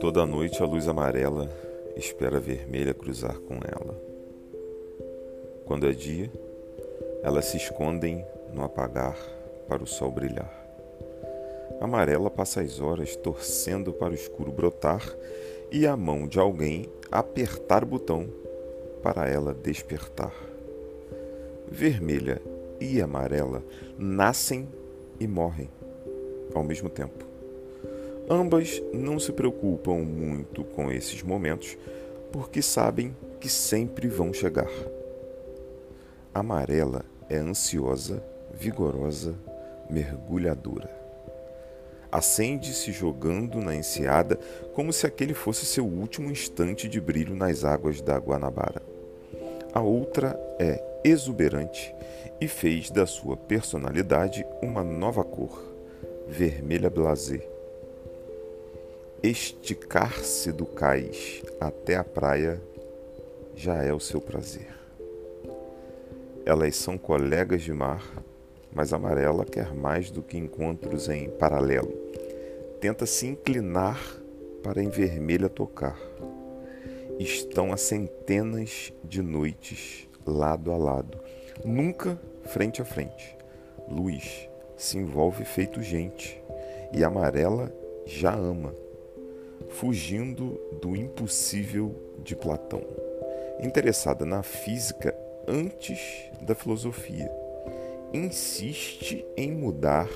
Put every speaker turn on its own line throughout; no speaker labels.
Toda noite a luz amarela espera a vermelha cruzar com ela. Quando é dia, elas se escondem no apagar para o sol brilhar. A amarela passa as horas torcendo para o escuro brotar e a mão de alguém apertar o botão para ela despertar. Vermelha e amarela nascem e morrem ao mesmo tempo. Ambas não se preocupam muito com esses momentos porque sabem que sempre vão chegar. Amarela é ansiosa, vigorosa, mergulhadora. Acende-se jogando na enseada como se aquele fosse seu último instante de brilho nas águas da Guanabara. A outra é exuberante e fez da sua personalidade uma nova cor, vermelha blasé Esticar-se do cais até a praia já é o seu prazer. Elas são colegas de mar, mas amarela quer mais do que encontros em paralelo. Tenta se inclinar para em vermelha tocar. Estão a centenas de noites lado a lado, nunca frente a frente. Luz se envolve feito gente e amarela já ama fugindo do impossível de Platão, interessada na física antes da filosofia. Insiste em mudar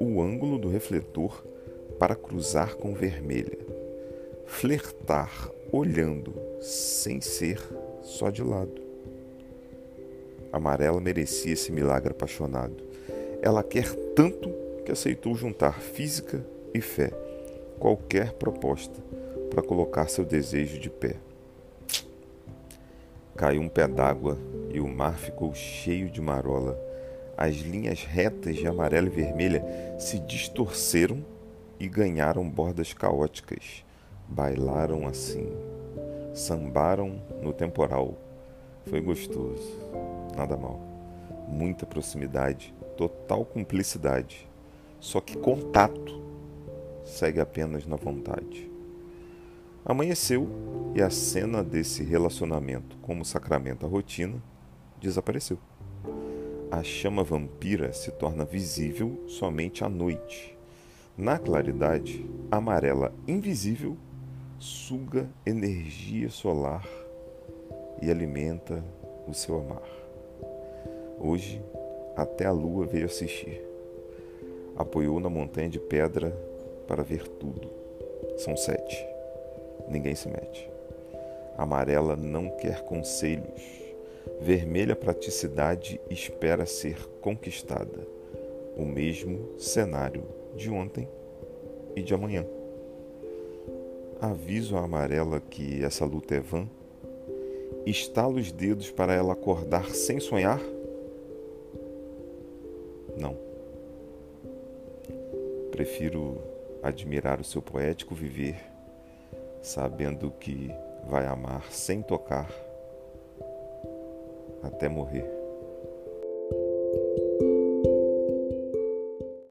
o ângulo do refletor para cruzar com vermelha. Flertar olhando sem ser só de lado. Amarela merecia esse milagre apaixonado. Ela quer tanto que aceitou juntar física e fé qualquer proposta para colocar seu desejo de pé. Caiu um pé d'água e o mar ficou cheio de marola. As linhas retas de amarela e vermelha se distorceram e ganharam bordas caóticas. Bailaram assim, sambaram no temporal. Foi gostoso, nada mal. Muita proximidade, total cumplicidade. Só que contato segue apenas na vontade. Amanheceu e a cena desse relacionamento como sacramento à rotina desapareceu. A chama vampira se torna visível somente à noite. Na claridade, amarela invisível suga energia solar e alimenta o seu amar. Hoje, até a lua veio assistir. Apoiou na montanha de pedra para ver tudo. São sete. Ninguém se mete. Amarela não quer conselhos. Vermelha praticidade espera ser conquistada. O mesmo cenário de ontem e de amanhã. Aviso a amarela que essa luta é vã. Estala os dedos para ela acordar sem sonhar? Não. Prefiro admirar o seu poético viver, sabendo que vai amar sem tocar até morrer.